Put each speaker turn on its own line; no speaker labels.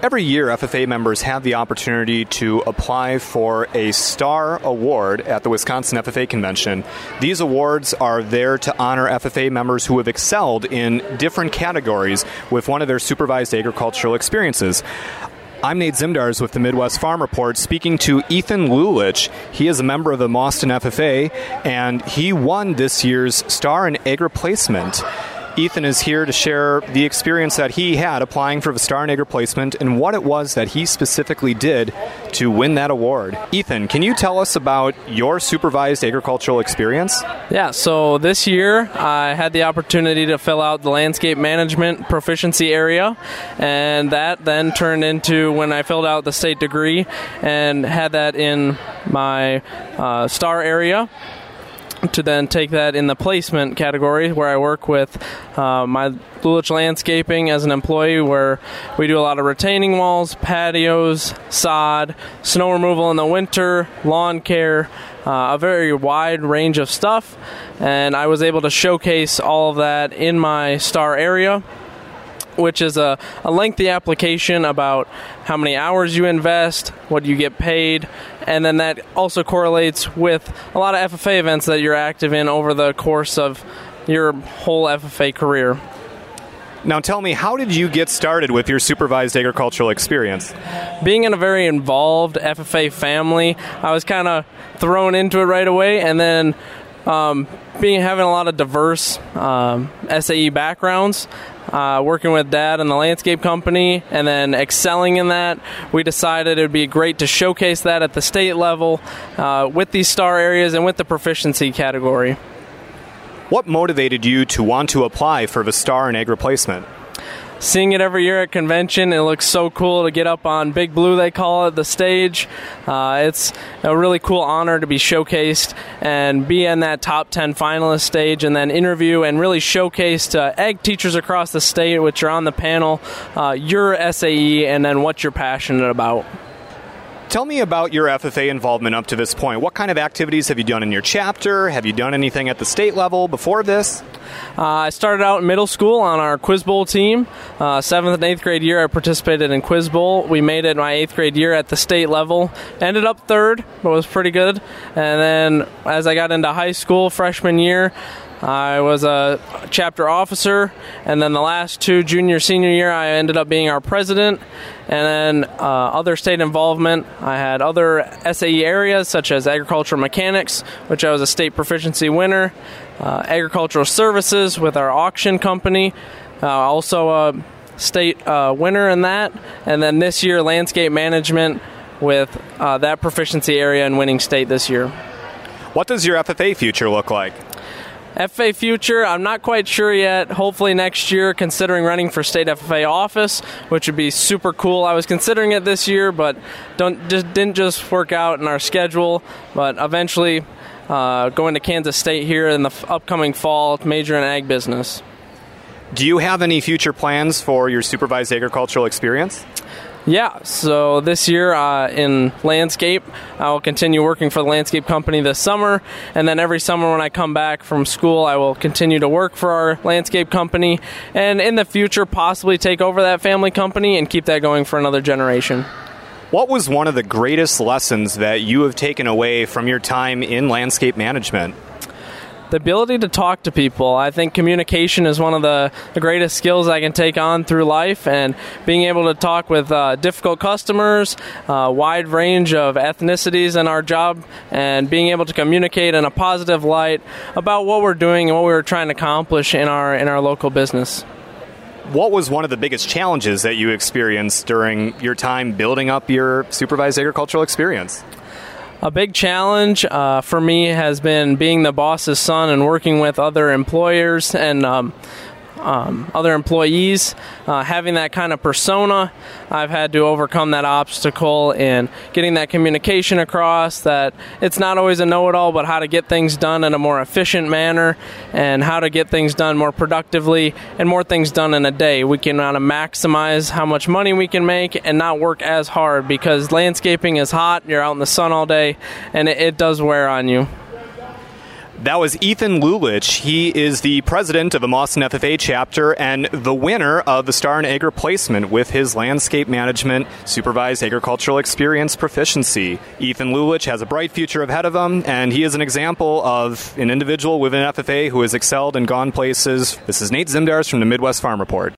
Every year, FFA members have the opportunity to apply for a STAR award at the Wisconsin FFA convention. These awards are there to honor FFA members who have excelled in different categories with one of their supervised agricultural experiences. I'm Nate Zimdars with the Midwest Farm Report speaking to Ethan Lulich. He is a member of the Mauston FFA and he won this year's Star in Agri Placement. Ethan is here to share the experience that he had applying for the Star in Agri placement and what it was that he specifically did to win that award. Ethan, can you tell us about your supervised agricultural experience?
Yeah, so this year I had the opportunity to fill out the landscape management proficiency area, and that then turned into when I filled out the state degree and had that in my uh, star area to then take that in the placement category where I work with uh, my Lulich Landscaping as an employee where we do a lot of retaining walls, patios, sod, snow removal in the winter, lawn care, uh, a very wide range of stuff. And I was able to showcase all of that in my star area which is a, a lengthy application about how many hours you invest, what you get paid, and then that also correlates with a lot of FFA events that you're active in over the course of your whole FFA career.
Now, tell me, how did you get started with your supervised agricultural experience?
Being in a very involved FFA family, I was kind of thrown into it right away, and then um, being having a lot of diverse um, SAE backgrounds, uh, working with dad and the landscape company, and then excelling in that, we decided it would be great to showcase that at the state level uh, with these star areas and with the proficiency category.
What motivated you to want to apply for the star in Agri placement?
Seeing it every year at convention. It looks so cool to get up on Big Blue, they call it, the stage. Uh, it's a really cool honor to be showcased and be in that top 10 finalist stage and then interview and really showcase to ag teachers across the state, which are on the panel, uh, your SAE and then what you're passionate about.
Tell me about your FFA involvement up to this point. What kind of activities have you done in your chapter? Have you done anything at the state level before this?
Uh, I started out in middle school on our Quiz Bowl team. Uh, seventh and eighth grade year, I participated in Quiz Bowl. We made it my eighth grade year at the state level. Ended up third, but was pretty good. And then as I got into high school, freshman year, I was a chapter officer, and then the last two, junior, senior year, I ended up being our president. And then uh, other state involvement, I had other SAE areas such as agricultural mechanics, which I was a state proficiency winner, uh, agricultural services with our auction company, uh, also a state uh, winner in that, and then this year, landscape management with uh, that proficiency area and winning state this year.
What does your FFA future look like?
FFA future, I'm not quite sure yet. Hopefully next year, considering running for state FFA office, which would be super cool. I was considering it this year, but don't just didn't just work out in our schedule. But eventually, uh, going to Kansas State here in the f- upcoming fall, major in ag business.
Do you have any future plans for your supervised agricultural experience?
Yeah, so this year uh, in landscape, I will continue working for the landscape company this summer, and then every summer when I come back from school, I will continue to work for our landscape company, and in the future, possibly take over that family company and keep that going for another generation.
What was one of the greatest lessons that you have taken away from your time in landscape management?
The ability to talk to people. I think communication is one of the, the greatest skills I can take on through life, and being able to talk with uh, difficult customers, uh, wide range of ethnicities in our job, and being able to communicate in a positive light about what we're doing and what we're trying to accomplish in our in our local business.
What was one of the biggest challenges that you experienced during your time building up your supervised agricultural experience?
A big challenge uh, for me has been being the boss's son and working with other employers and um, um, other employees, uh, having that kind of persona, I've had to overcome that obstacle in getting that communication across that it's not always a know it all, but how to get things done in a more efficient manner and how to get things done more productively and more things done in a day. We can kind of maximize how much money we can make and not work as hard because landscaping is hot, you're out in the sun all day, and it, it does wear on you.
That was Ethan Lulich. He is the president of the Mauston FFA chapter and the winner of the Star in Agri placement with his landscape management supervised agricultural experience proficiency. Ethan Lulich has a bright future ahead of him, and he is an example of an individual within FFA who has excelled and gone places. This is Nate Zimdars from the Midwest Farm Report.